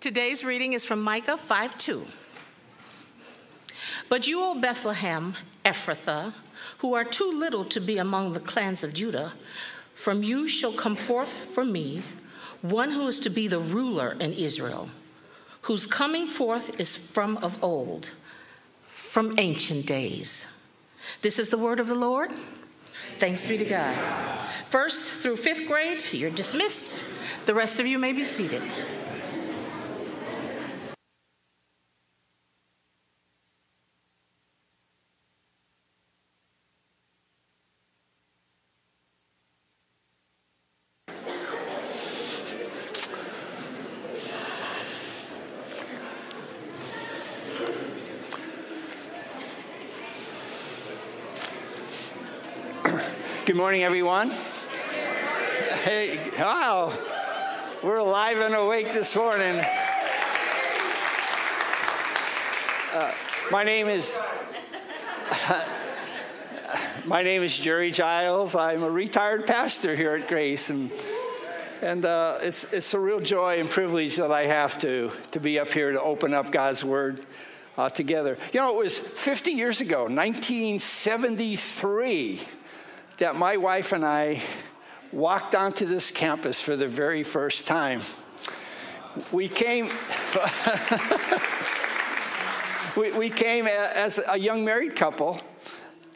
Today's reading is from Micah 5 2. But you, O Bethlehem, Ephrathah, who are too little to be among the clans of Judah, from you shall come forth for me one who is to be the ruler in Israel, whose coming forth is from of old, from ancient days. This is the word of the Lord. Thanks be to God. First through fifth grade, you're dismissed. The rest of you may be seated. Morning, everyone. Hey, wow. We're alive and awake this morning. Uh, my name is my name is Jerry Giles. I'm a retired pastor here at Grace, and and uh, it's it's a real joy and privilege that I have to to be up here to open up God's Word uh, together. You know, it was 50 years ago, 1973 that my wife and I walked onto this campus for the very first time. We came, we, came as a young married couple,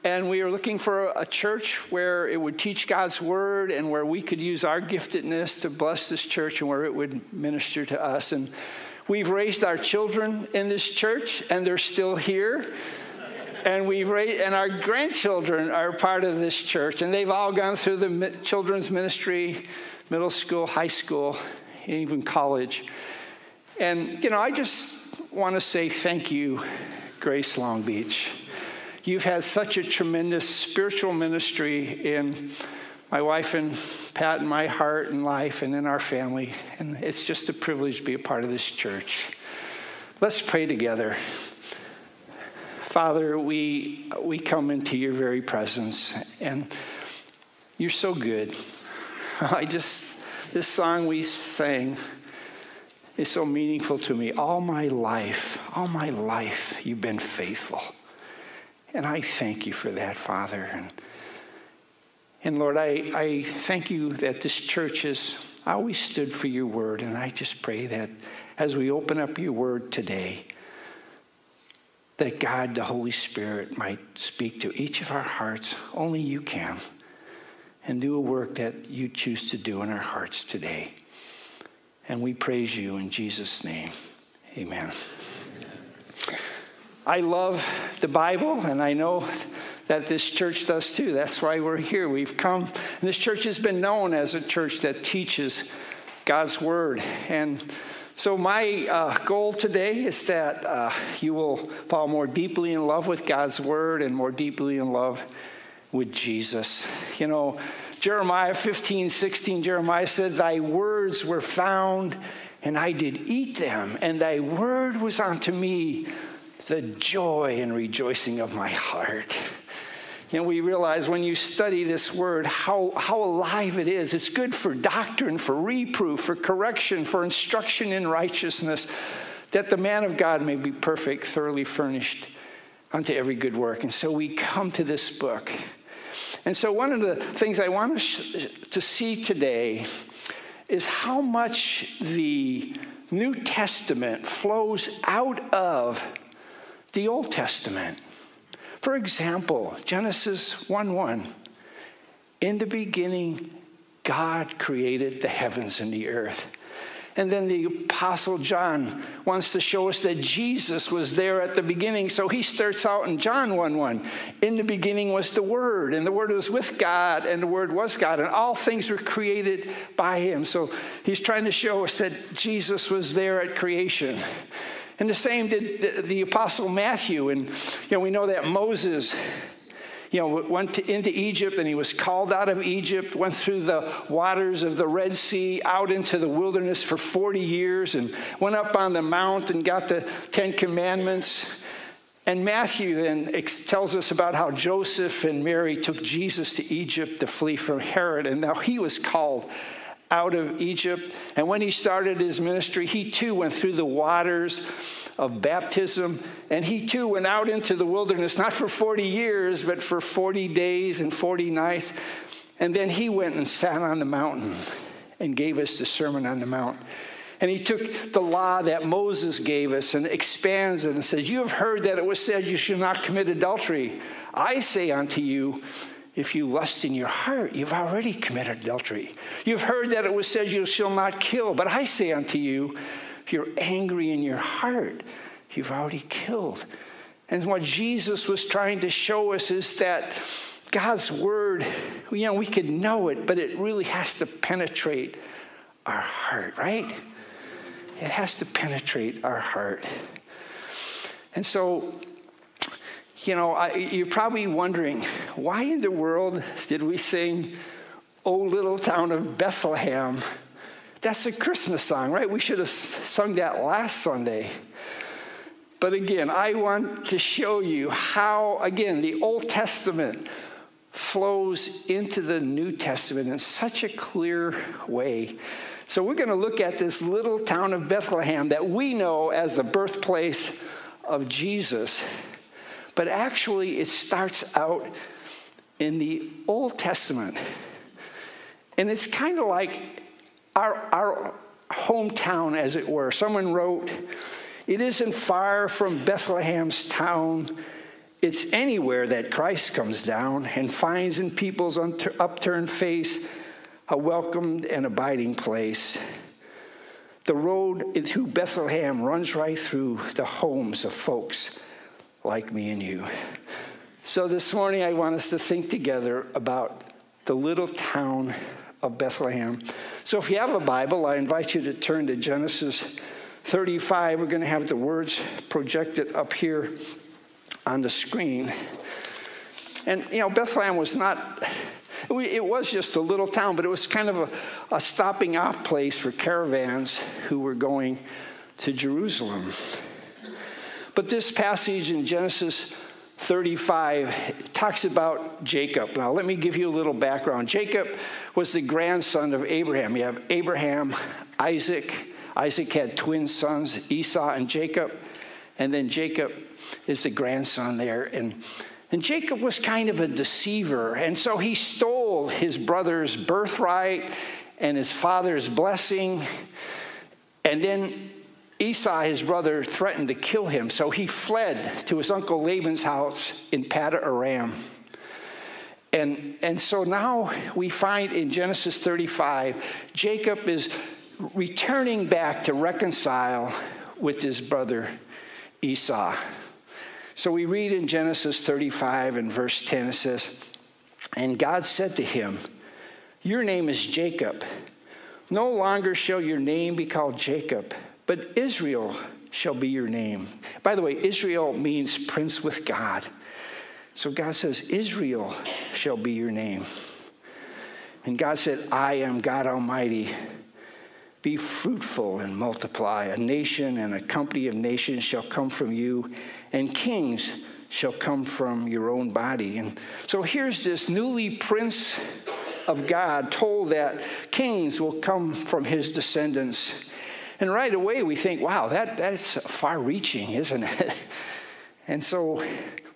and we were looking for a church where it would teach God's word and where we could use our giftedness to bless this church and where it would minister to us. And we've raised our children in this church, and they're still here and we've raised, and our grandchildren are part of this church, and they've all gone through the children's ministry, middle school, high school, even college. And you know, I just want to say thank you, Grace Long Beach. You've had such a tremendous spiritual ministry in my wife and Pat and my heart and life and in our family, and it's just a privilege to be a part of this church. Let's pray together. Father, we, we come into your very presence, and you're so good. I just, this song we sang is so meaningful to me. All my life, all my life, you've been faithful. And I thank you for that, Father. And, and Lord, I, I thank you that this church has always stood for your word. And I just pray that as we open up your word today, that God, the Holy Spirit, might speak to each of our hearts. Only you can. And do a work that you choose to do in our hearts today. And we praise you in Jesus' name. Amen. I love the Bible, and I know that this church does too. That's why we're here. We've come, and this church has been known as a church that teaches God's Word. And so, my uh, goal today is that uh, you will fall more deeply in love with God's word and more deeply in love with Jesus. You know, Jeremiah 15, 16, Jeremiah said, Thy words were found, and I did eat them, and thy word was unto me the joy and rejoicing of my heart. You know, we realize when you study this word how, how alive it is. It's good for doctrine, for reproof, for correction, for instruction in righteousness, that the man of God may be perfect, thoroughly furnished unto every good work. And so we come to this book. And so, one of the things I want us to see today is how much the New Testament flows out of the Old Testament. For example, Genesis 1 1. In the beginning, God created the heavens and the earth. And then the Apostle John wants to show us that Jesus was there at the beginning. So he starts out in John 1 1. In the beginning was the Word, and the Word was with God, and the Word was God, and all things were created by him. So he's trying to show us that Jesus was there at creation. And the same did the, apostle Matthew. And, you know, we know that Moses, you know, went to, into Egypt and he was called out of Egypt, went through the waters of the Red Sea, out into the wilderness for 40 years, and went up on the mount and got the Ten Commandments. And Matthew then tells us about how Joseph and Mary took Jesus to Egypt to flee from Herod, and now he was called out of Egypt. And when he started his ministry, he too went through the waters of baptism. And he too went out into the wilderness, not for 40 years, but for 40 days and 40 nights. And then he went and sat on the mountain and gave us the Sermon on the Mount. And he took the law that Moses gave us and expands it and says, You have heard that it was said you should not commit adultery. I say unto you, if you lust in your heart, you've already committed adultery. You've heard that it was said you shall not kill. But I say unto you, if you're angry in your heart, you've already killed. And what Jesus was trying to show us is that God's word, you know, we could know it, but it really has to penetrate our heart, right? It has to penetrate our heart. And so, you know, I, you're probably wondering why in the world did we sing, O Little Town of Bethlehem? That's a Christmas song, right? We should have sung that last Sunday. But again, I want to show you how, again, the Old Testament flows into the New Testament in such a clear way. So we're going to look at this little town of Bethlehem that we know as the birthplace of Jesus. But actually, it starts out in the Old Testament. And it's kind of like our, our hometown, as it were. Someone wrote, It isn't far from Bethlehem's town. It's anywhere that Christ comes down and finds in people's upturned face a welcomed and abiding place. The road into Bethlehem runs right through the homes of folks like me and you. So this morning, I want us to think together about the little town of Bethlehem. So if you have a Bible, I invite you to turn to Genesis 35. We're going to have the words projected up here on the screen. And, you know, Bethlehem was not it was just a little town, but it was kind of a, a stopping off place for caravans who were going to Jerusalem. But this passage in Genesis 35 talks about Jacob. Now, let me give you a little background. Jacob was the grandson of Abraham. You have Abraham, Isaac. Isaac had twin sons, Esau and Jacob. And then Jacob is the grandson there. And and Jacob was kind of a deceiver, and so he stole his brother's birthright and his father's blessing. And then Esau, his brother, threatened to kill him, so he fled to his uncle Laban's house in Paddan Aram. And, and so now we find in Genesis 35, Jacob is returning back to reconcile with his brother Esau. So we read in Genesis 35 and verse 10, it says, And God said to him, Your name is Jacob. No longer shall your name be called Jacob, but Israel shall be your name. By the way, Israel means prince with God. So God says, Israel shall be your name. And God said, I am God Almighty. Be fruitful and multiply. A nation and a company of nations shall come from you and kings shall come from your own body. And so here's this newly prince of God told that kings will come from his descendants. And right away we think, wow, that, that's far reaching, isn't it? And so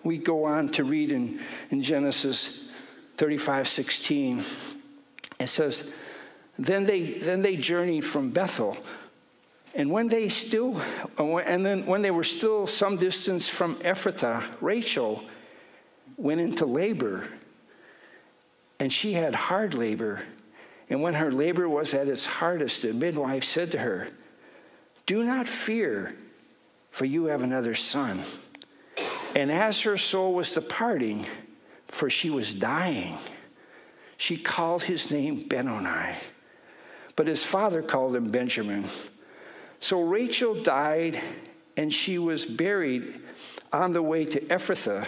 we go on to read in, in Genesis 35 16. It says, then they, then they journeyed from Bethel and when they still, and then when they were still some distance from Ephrathah, Rachel went into labor, and she had hard labor. And when her labor was at its hardest, the midwife said to her, Do not fear, for you have another son. And as her soul was departing, for she was dying, she called his name Benoni. But his father called him Benjamin. So Rachel died and she was buried on the way to Ephrathah,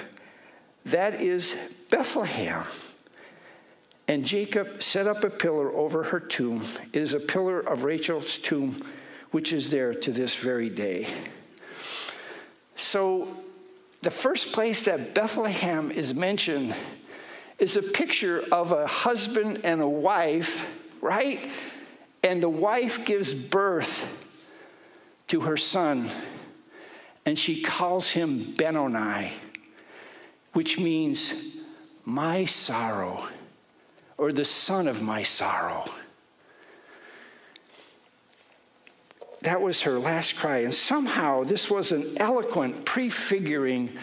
that is Bethlehem. And Jacob set up a pillar over her tomb. It is a pillar of Rachel's tomb, which is there to this very day. So, the first place that Bethlehem is mentioned is a picture of a husband and a wife, right? And the wife gives birth to her son, and she calls him Benoni, which means my sorrow, or the son of my sorrow. That was her last cry. And somehow this was an eloquent prefiguring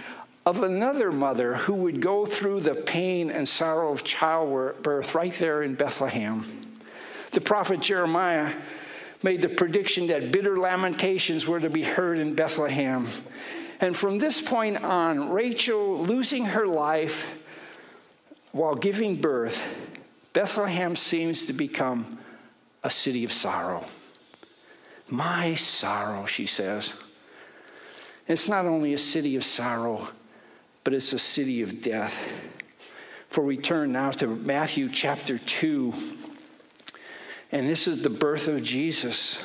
of another mother who would go through the pain and sorrow of childbirth right there in Bethlehem. The prophet Jeremiah made the prediction that bitter lamentations were to be heard in Bethlehem. And from this point on, Rachel losing her life while giving birth, Bethlehem seems to become a city of sorrow. My sorrow, she says. It's not only a city of sorrow, but it's a city of death. For we turn now to Matthew chapter 2. And this is the birth of Jesus.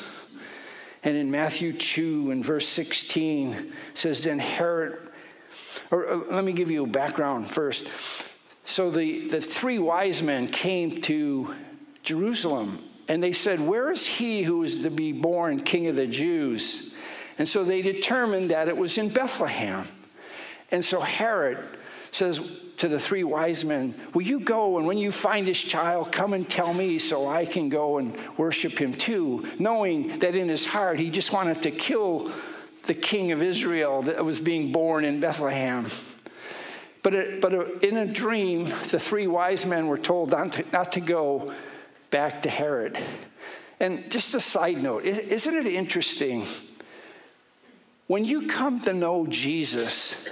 And in Matthew 2 and verse 16 says, Then Herod, or uh, let me give you a background first. So the, the three wise men came to Jerusalem and they said, Where is he who is to be born king of the Jews? And so they determined that it was in Bethlehem. And so Herod says, to the three wise men, Will you go and when you find this child, come and tell me so I can go and worship him too? Knowing that in his heart he just wanted to kill the king of Israel that was being born in Bethlehem. But, it, but in a dream, the three wise men were told not to, not to go back to Herod. And just a side note, isn't it interesting? When you come to know Jesus,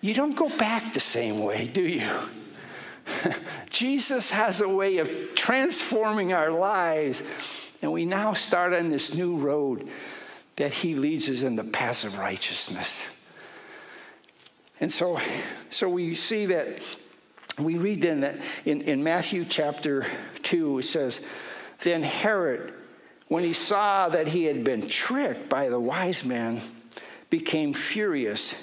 you don't go back the same way, do you? Jesus has a way of transforming our lives, and we now start on this new road that He leads us in the path of righteousness. And so, so we see that we read then that in, in Matthew chapter 2, says, Then Herod, when he saw that he had been tricked by the wise men, became furious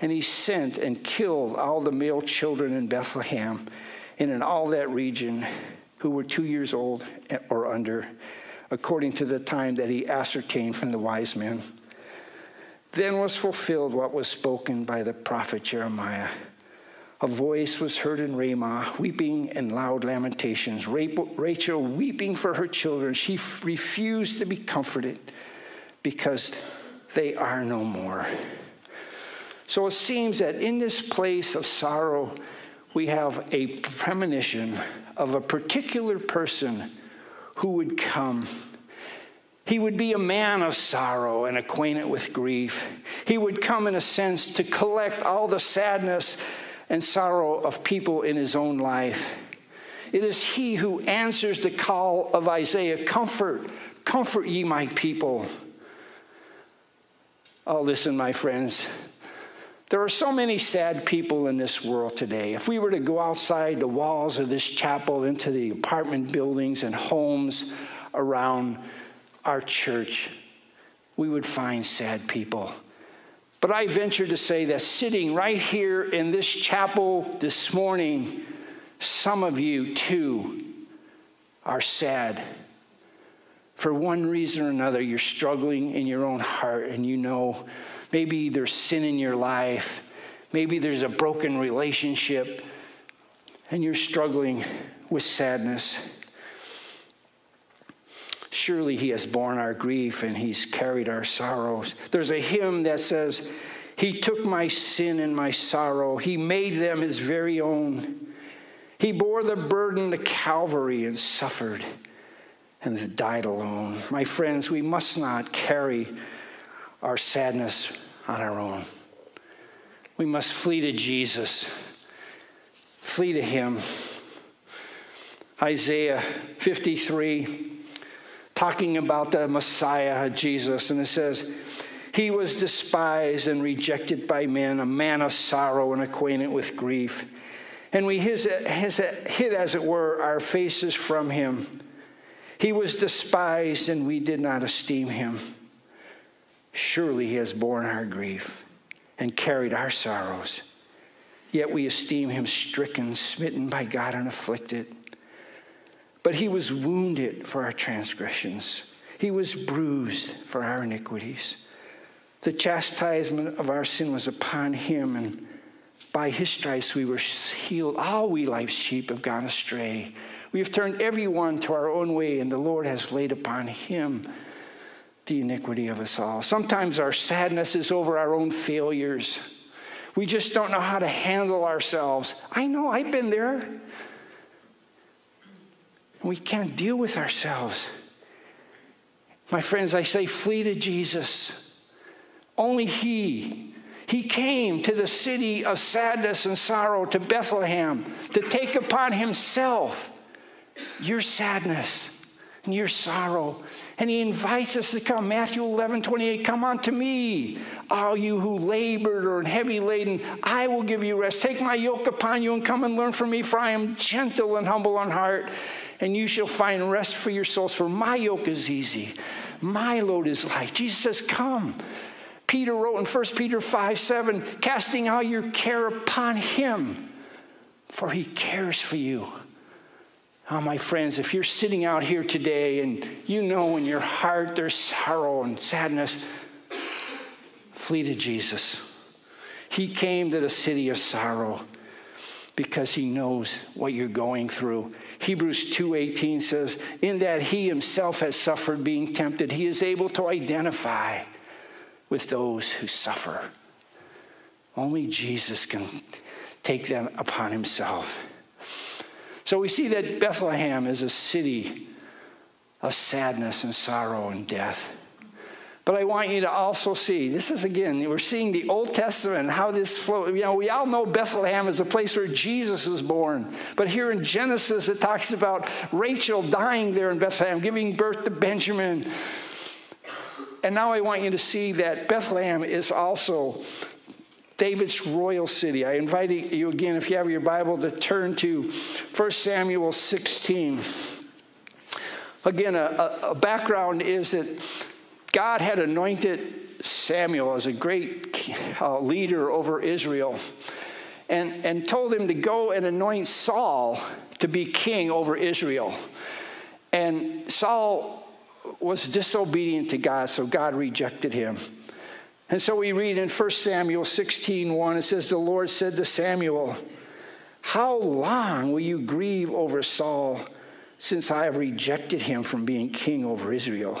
and he sent and killed all the male children in Bethlehem and in all that region who were two years old or under, according to the time that he ascertained from the wise men. Then was fulfilled what was spoken by the prophet Jeremiah. A voice was heard in Ramah, weeping and loud lamentations. Rachel weeping for her children. She refused to be comforted because they are no more. So it seems that in this place of sorrow, we have a premonition of a particular person who would come. He would be a man of sorrow and acquainted with grief. He would come, in a sense, to collect all the sadness and sorrow of people in his own life. It is he who answers the call of Isaiah Comfort, comfort ye my people. Oh, listen, my friends. There are so many sad people in this world today. If we were to go outside the walls of this chapel into the apartment buildings and homes around our church, we would find sad people. But I venture to say that sitting right here in this chapel this morning, some of you too are sad. For one reason or another, you're struggling in your own heart and you know Maybe there's sin in your life. Maybe there's a broken relationship and you're struggling with sadness. Surely he has borne our grief and he's carried our sorrows. There's a hymn that says, He took my sin and my sorrow, He made them His very own. He bore the burden to Calvary and suffered and died alone. My friends, we must not carry our sadness on our own. We must flee to Jesus, flee to Him. Isaiah 53, talking about the Messiah, Jesus, and it says, He was despised and rejected by men, a man of sorrow and acquainted with grief. And we hid, hid, as it were, our faces from Him. He was despised, and we did not esteem Him. Surely he has borne our grief and carried our sorrows. Yet we esteem him stricken, smitten by God, and afflicted. But he was wounded for our transgressions, he was bruised for our iniquities. The chastisement of our sin was upon him, and by his stripes we were healed. All we like sheep have gone astray. We have turned everyone to our own way, and the Lord has laid upon him the iniquity of us all. Sometimes our sadness is over our own failures. We just don't know how to handle ourselves. I know, I've been there. We can't deal with ourselves. My friends, I say, flee to Jesus. Only He. He came to the city of sadness and sorrow, to Bethlehem, to take upon Himself your sadness and your sorrow. And he invites us to come. Matthew 11, 28, come unto me, all you who labored or heavy laden, I will give you rest. Take my yoke upon you and come and learn from me, for I am gentle and humble in heart, and you shall find rest for your souls. For my yoke is easy, my load is light. Jesus says, Come. Peter wrote in 1 Peter 5 7, casting all your care upon him, for he cares for you. Oh, my friends, if you're sitting out here today and you know in your heart there's sorrow and sadness, flee to Jesus. He came to the city of sorrow because he knows what you're going through. Hebrews 2:18 says, "In that he himself has suffered being tempted, he is able to identify with those who suffer." Only Jesus can take them upon himself. So we see that Bethlehem is a city of sadness and sorrow and death. But I want you to also see this is again, we're seeing the Old Testament how this flows. You know, we all know Bethlehem is the place where Jesus was born. But here in Genesis, it talks about Rachel dying there in Bethlehem, giving birth to Benjamin. And now I want you to see that Bethlehem is also David's royal city. I invite you again, if you have your Bible, to turn to 1 Samuel 16. Again, a, a background is that God had anointed Samuel as a great uh, leader over Israel and, and told him to go and anoint Saul to be king over Israel. And Saul was disobedient to God, so God rejected him. And so we read in 1 Samuel 16 1, it says, The Lord said to Samuel, How long will you grieve over Saul, since I have rejected him from being king over Israel?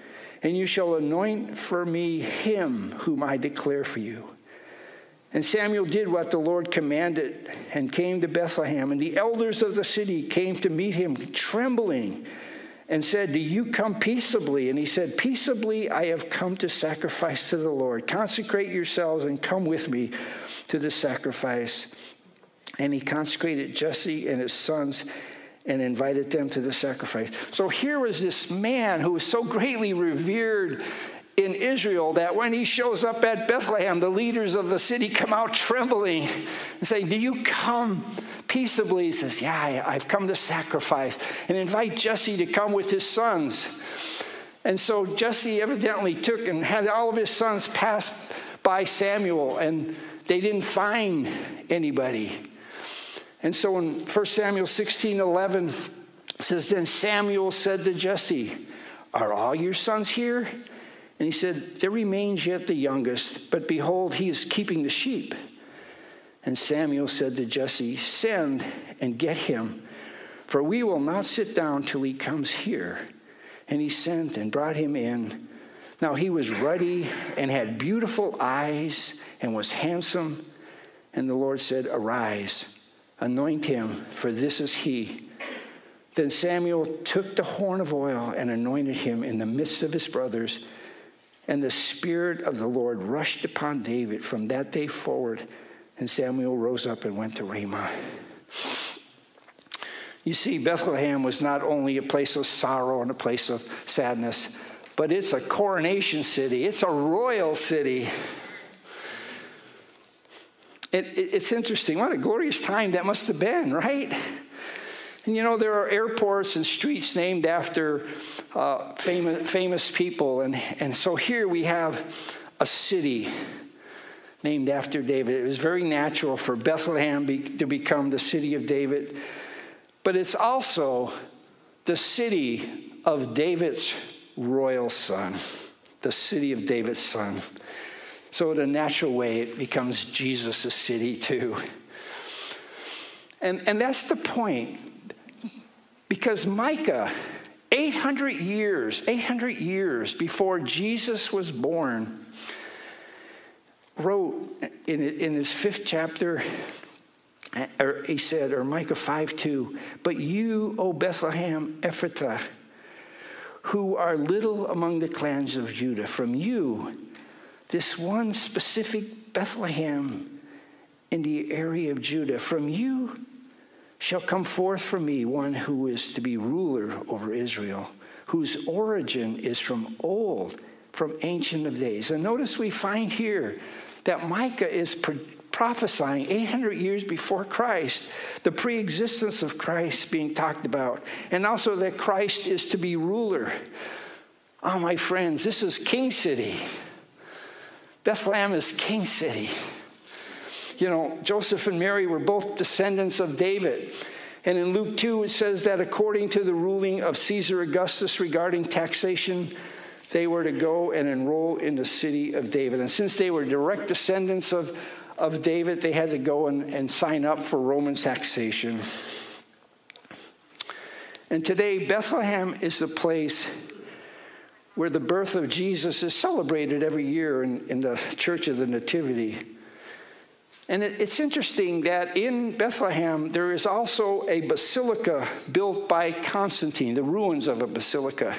And you shall anoint for me him whom I declare for you. And Samuel did what the Lord commanded and came to Bethlehem. And the elders of the city came to meet him, trembling and said, Do you come peaceably? And he said, Peaceably I have come to sacrifice to the Lord. Consecrate yourselves and come with me to the sacrifice. And he consecrated Jesse and his sons and invited them to the sacrifice. So here was this man who was so greatly revered in Israel that when he shows up at Bethlehem, the leaders of the city come out trembling and say, Do you come peaceably? He says, Yeah, I've come to sacrifice. And invite Jesse to come with his sons. And so Jesse evidently took and had all of his sons pass by Samuel, and they didn't find anybody. And so in 1 Samuel 16 11, says, Then Samuel said to Jesse, Are all your sons here? And he said, There remains yet the youngest, but behold, he is keeping the sheep. And Samuel said to Jesse, Send and get him, for we will not sit down till he comes here. And he sent and brought him in. Now he was ruddy and had beautiful eyes and was handsome. And the Lord said, Arise, anoint him, for this is he. Then Samuel took the horn of oil and anointed him in the midst of his brothers. And the Spirit of the Lord rushed upon David from that day forward. And Samuel rose up and went to Ramah. You see, Bethlehem was not only a place of sorrow and a place of sadness, but it's a coronation city, it's a royal city. It, it, it's interesting. What a glorious time that must have been, right? And you know, there are airports and streets named after uh, famous, famous people. And, and so here we have a city named after David. It was very natural for Bethlehem be, to become the city of David, but it's also the city of David's royal son, the city of David's son. So, in a natural way, it becomes Jesus' city too. And, and that's the point. Because Micah, 800 years, 800 years before Jesus was born, wrote in, in his fifth chapter, eh, or he said, or Micah 5 2, but you, O Bethlehem Ephrathah, who are little among the clans of Judah, from you, this one specific Bethlehem in the area of Judah, from you shall come forth for me one who is to be ruler over Israel, whose origin is from old, from ancient of days. And notice we find here that Micah is prophesying 800 years before Christ, the pre existence of Christ being talked about, and also that Christ is to be ruler. Oh, my friends, this is King City. Bethlehem is King City. You know, Joseph and Mary were both descendants of David. And in Luke 2, it says that according to the ruling of Caesar Augustus regarding taxation, they were to go and enroll in the city of David. And since they were direct descendants of, of David, they had to go and, and sign up for Roman taxation. And today, Bethlehem is the place where the birth of Jesus is celebrated every year in, in the Church of the Nativity. And it, it's interesting that in Bethlehem, there is also a basilica built by Constantine, the ruins of a basilica.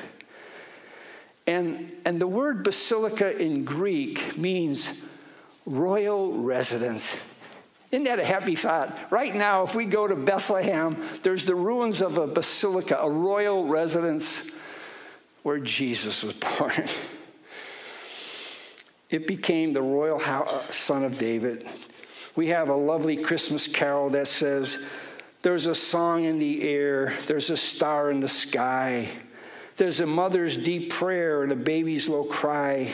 And, and the word basilica in Greek means royal residence. Isn't that a happy thought? Right now, if we go to Bethlehem, there's the ruins of a basilica, a royal residence where Jesus was born. it became the royal uh, son of David. We have a lovely Christmas carol that says, There's a song in the air, there's a star in the sky. There's a mother's deep prayer and a baby's low cry.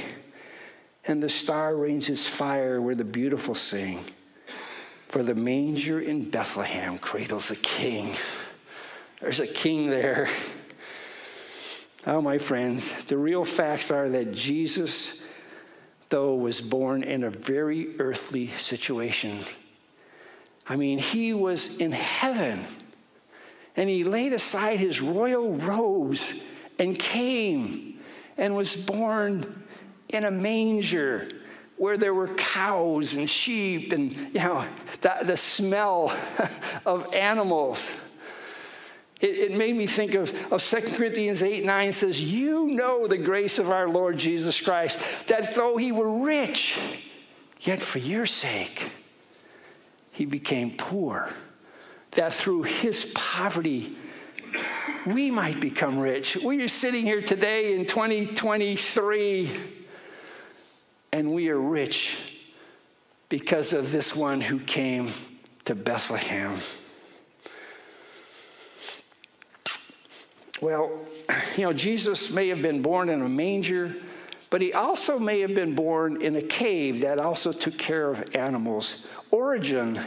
And the star rains its fire where the beautiful sing. For the manger in Bethlehem cradles a king. There's a king there. Oh, my friends, the real facts are that Jesus, though, was born in a very earthly situation. I mean, he was in heaven and he laid aside his royal robes and came and was born in a manger where there were cows and sheep and you know the, the smell of animals it, it, made me think of, of 2 corinthians 8 9 says you know the grace of our lord jesus christ that though he were rich yet for your sake he became poor that through his poverty we might become rich. We are sitting here today in 2023 and we are rich because of this one who came to Bethlehem. Well, you know, Jesus may have been born in a manger, but he also may have been born in a cave that also took care of animals. Origen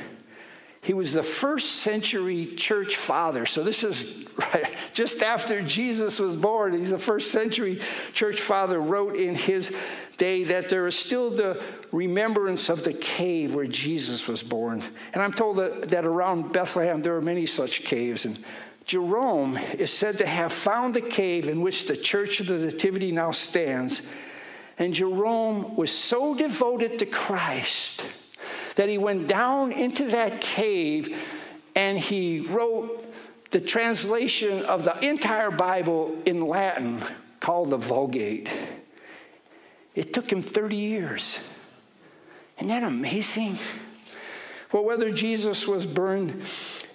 he was the first century church father. So this is right, just after Jesus was born. He's the first century church father, wrote in his day that there is still the remembrance of the cave where Jesus was born. And I'm told that, that around Bethlehem there are many such caves. And Jerome is said to have found the cave in which the Church of the Nativity now stands. And Jerome was so devoted to Christ that he went down into that cave and he wrote the translation of the entire Bible in Latin called the Vulgate. It took him 30 years. Isn't that amazing? Well, whether Jesus was burned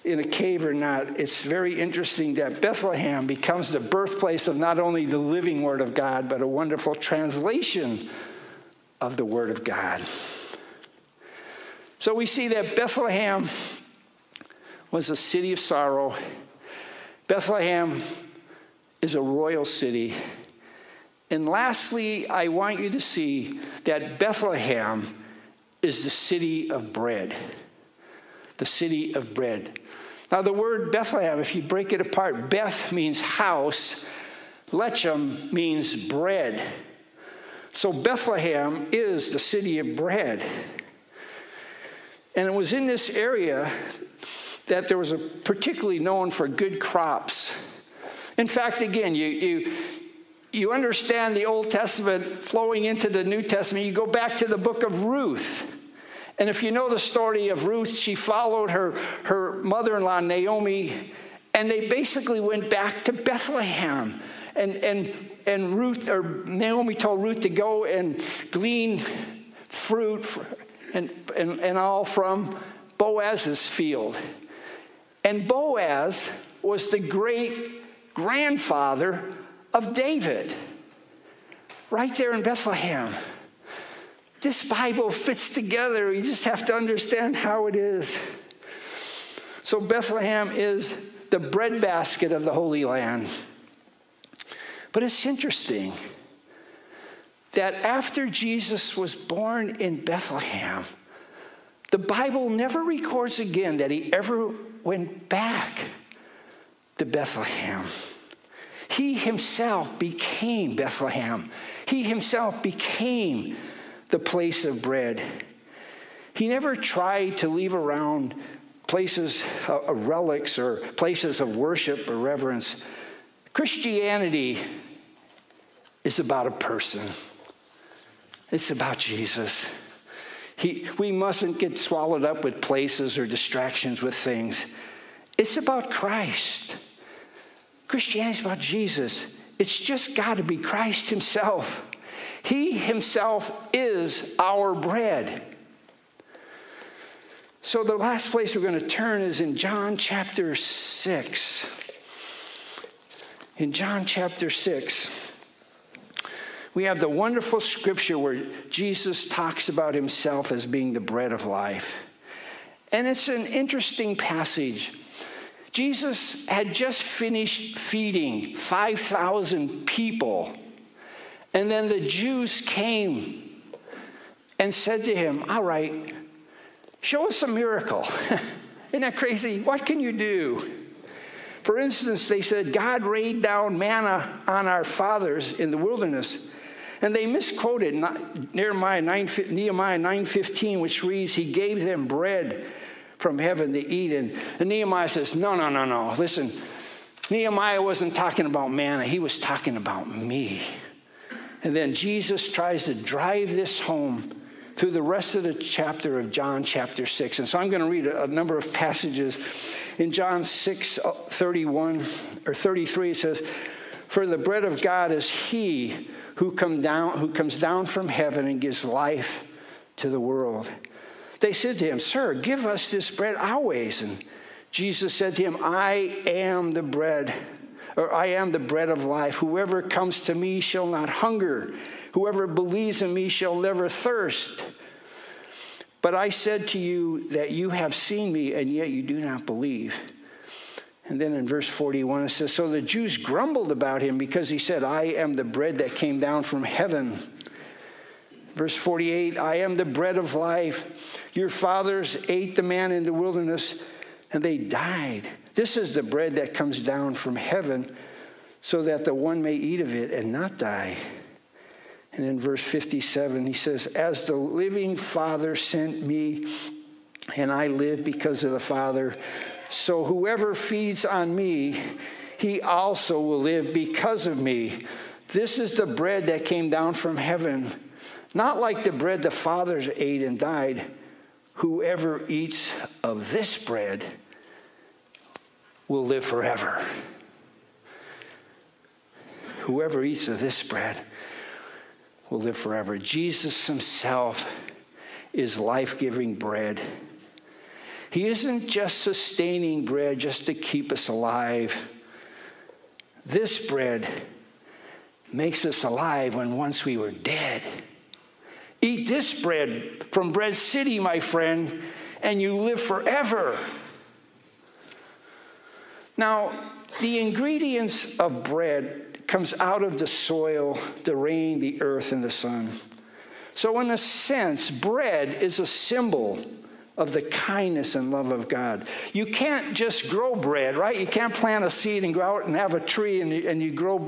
in a cave or not, it's very interesting that Bethlehem becomes the birthplace of not only the living Word of God, but a wonderful translation of the Word of God. So we see that Bethlehem was a city of sorrow. Bethlehem is a royal city. And lastly, I want you to see that Bethlehem is the city of bread. The city of bread. Now, the word Bethlehem, if you break it apart, Beth means house, Lechem means bread. So, Bethlehem is the city of bread. And it was in this area that there was a particularly known for good crops. In fact, again, you, you, you understand the Old Testament flowing into the New Testament. You go back to the book of Ruth. And if you know the story of Ruth, she followed her, her mother in law, Naomi, and they basically went back to Bethlehem. And, and, and Ruth, or Naomi told Ruth to go and glean fruit and, and, and all from Boaz's field. And Boaz was the great grandfather of David, right there in Bethlehem this Bible fits together. You just have to understand how it is. So, Bethlehem is the breadbasket of the Holy Land. But it's interesting that after Jesus was born in Bethlehem, the Bible never records again that he ever went back to Bethlehem. He himself became Bethlehem. He himself became the place of bread. He never tried to leave around places of uh, relics or places of worship or reverence. Christianity is about a person. It's about Jesus. He, we mustn't get swallowed up with places or distractions with things. It's about Christ. Christianity is about Jesus. It's just got to be Christ Himself. He himself is our bread. So, the last place we're going to turn is in John chapter 6. In John chapter 6, we have the wonderful scripture where Jesus talks about himself as being the bread of life. And it's an interesting passage. Jesus had just finished feeding 5,000 people and then the Jews came and said to him, All right, show us a miracle. Isn't that crazy? What can you do? For instance, they said, God rained down manna on our fathers in the wilderness. And they misquoted Nehemiah 9.15, which reads, He gave them bread from heaven to eat. And, and Nehemiah says, No, no, no, no. Listen, Nehemiah wasn't talking about manna, he was talking about me. And then Jesus tries to drive this home through the rest of the chapter of John chapter 6. And so I'm going to read a, a number of passages. In John 6 uh, 31 or 33, it says, For the bread of God is he who, come down, who comes down from heaven and gives life to the world. They said to him, Sir, give us this bread always. And Jesus said to him, I am the bread or I am the bread of life. Whoever comes to me shall not hunger. Whoever believes in me shall never thirst. But I said to you that you have seen me, and yet you do not believe. And then in verse 41, it says, So the Jews grumbled about him because he said, I am the bread that came down from heaven. Verse 48, I am the bread of life. Your fathers ate the man in the wilderness, and they died. This is the bread that comes down from heaven so that the one may eat of it and not die. And in verse 57, he says, As the living Father sent me, and I live because of the Father, so whoever feeds on me, he also will live because of me. This is the bread that came down from heaven, not like the bread the fathers ate and died. Whoever eats of this bread, will live forever. Whoever eats of this bread will live forever. Jesus himself is life giving bread. He isn't just sustaining bread just to keep us alive. This bread makes us alive when once we were dead. Eat this bread from Bread City, my friend, and you live forever. Now, the ingredients of bread comes out of the soil, the rain, the earth, and the sun. So, in a sense, bread is a symbol of the kindness and love of God. You can't just grow bread, right? You can't plant a seed and go out and have a tree and you, and you grow.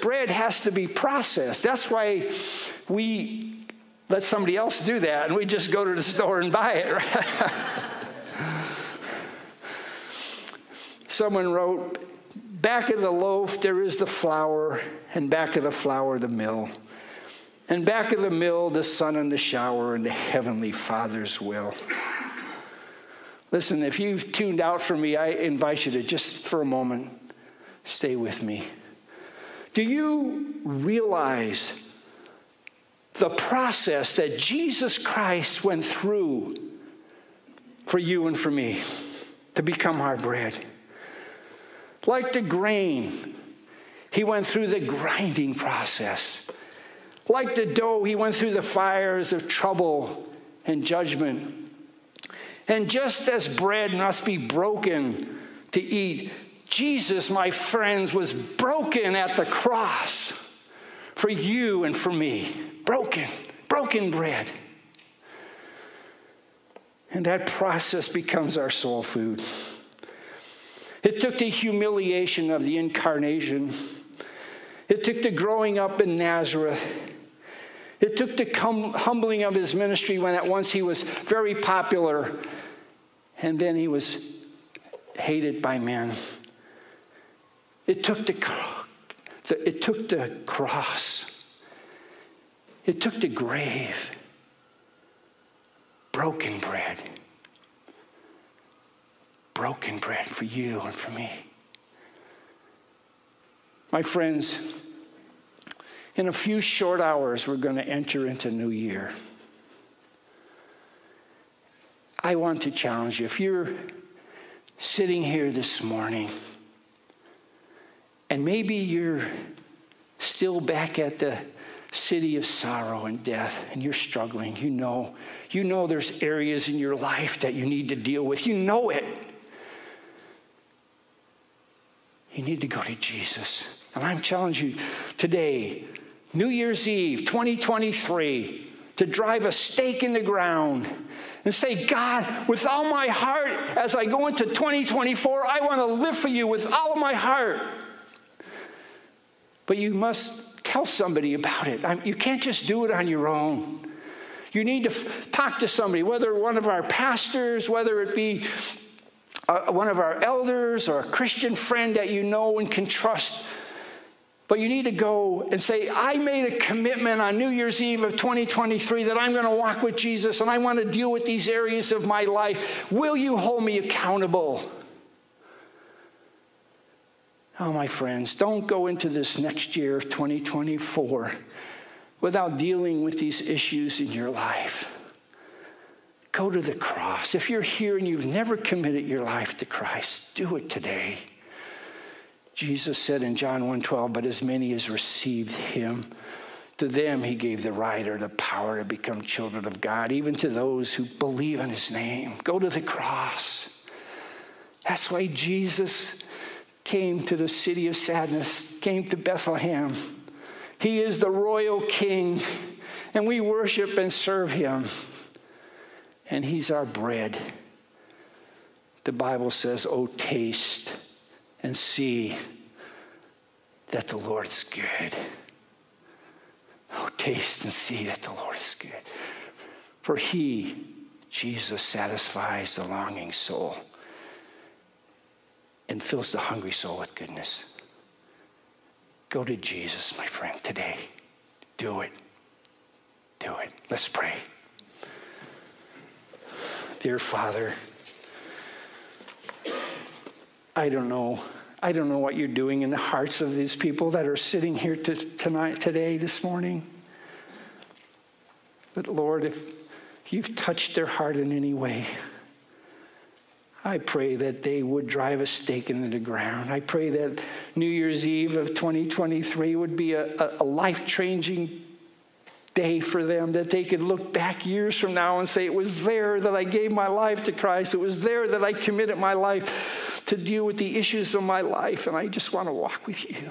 Bread has to be processed. That's why we let somebody else do that and we just go to the store and buy it. Right? Someone wrote, Back of the loaf there is the flour, and back of the flour the mill. And back of the mill, the sun and the shower and the heavenly Father's will. Listen, if you've tuned out for me, I invite you to just for a moment stay with me. Do you realize the process that Jesus Christ went through for you and for me to become our bread? Like the grain, he went through the grinding process. Like the dough, he went through the fires of trouble and judgment. And just as bread must be broken to eat, Jesus, my friends, was broken at the cross for you and for me. Broken, broken bread. And that process becomes our soul food. It took the humiliation of the incarnation. It took the growing up in Nazareth. It took the humbling of his ministry when at once he was very popular and then he was hated by men. It took the, it took the cross. It took the grave. Broken bread. Broken bread for you and for me. My friends, in a few short hours, we're going to enter into New Year. I want to challenge you. If you're sitting here this morning and maybe you're still back at the city of sorrow and death and you're struggling, you know, you know there's areas in your life that you need to deal with. You know it. You need to go to Jesus. And I'm challenging you today, New Year's Eve 2023, to drive a stake in the ground and say, God, with all my heart, as I go into 2024, I want to live for you with all of my heart. But you must tell somebody about it. you can't just do it on your own. You need to f- talk to somebody, whether one of our pastors, whether it be uh, one of our elders or a Christian friend that you know and can trust. But you need to go and say, I made a commitment on New Year's Eve of 2023 that I'm going to walk with Jesus and I want to deal with these areas of my life. Will you hold me accountable? Oh, my friends, don't go into this next year of 2024 without dealing with these issues in your life. Go to the cross. If you're here and you've never committed your life to Christ, do it today. Jesus said in John 1:12, but as many as received him, to them he gave the right or the power to become children of God, even to those who believe in his name. Go to the cross. That's why Jesus came to the city of sadness, came to Bethlehem. He is the royal king, and we worship and serve him. And he's our bread. The Bible says, Oh, taste and see that the Lord is good. Oh, taste and see that the Lord is good. For he, Jesus, satisfies the longing soul and fills the hungry soul with goodness. Go to Jesus, my friend, today. Do it. Do it. Let's pray. Dear Father, I don't know. I don't know what you're doing in the hearts of these people that are sitting here to, tonight, today, this morning. But Lord, if you've touched their heart in any way, I pray that they would drive a stake into the ground. I pray that New Year's Eve of 2023 would be a, a, a life changing day for them, that they could look back years from now and say, It was there that I gave my life to Christ. It was there that I committed my life to deal with the issues of my life, and I just want to walk with you.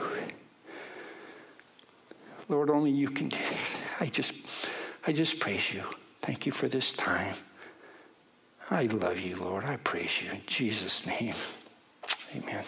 Lord, only you can do that. I just, I just praise you. Thank you for this time. I love you, Lord. I praise you in Jesus' name. Amen.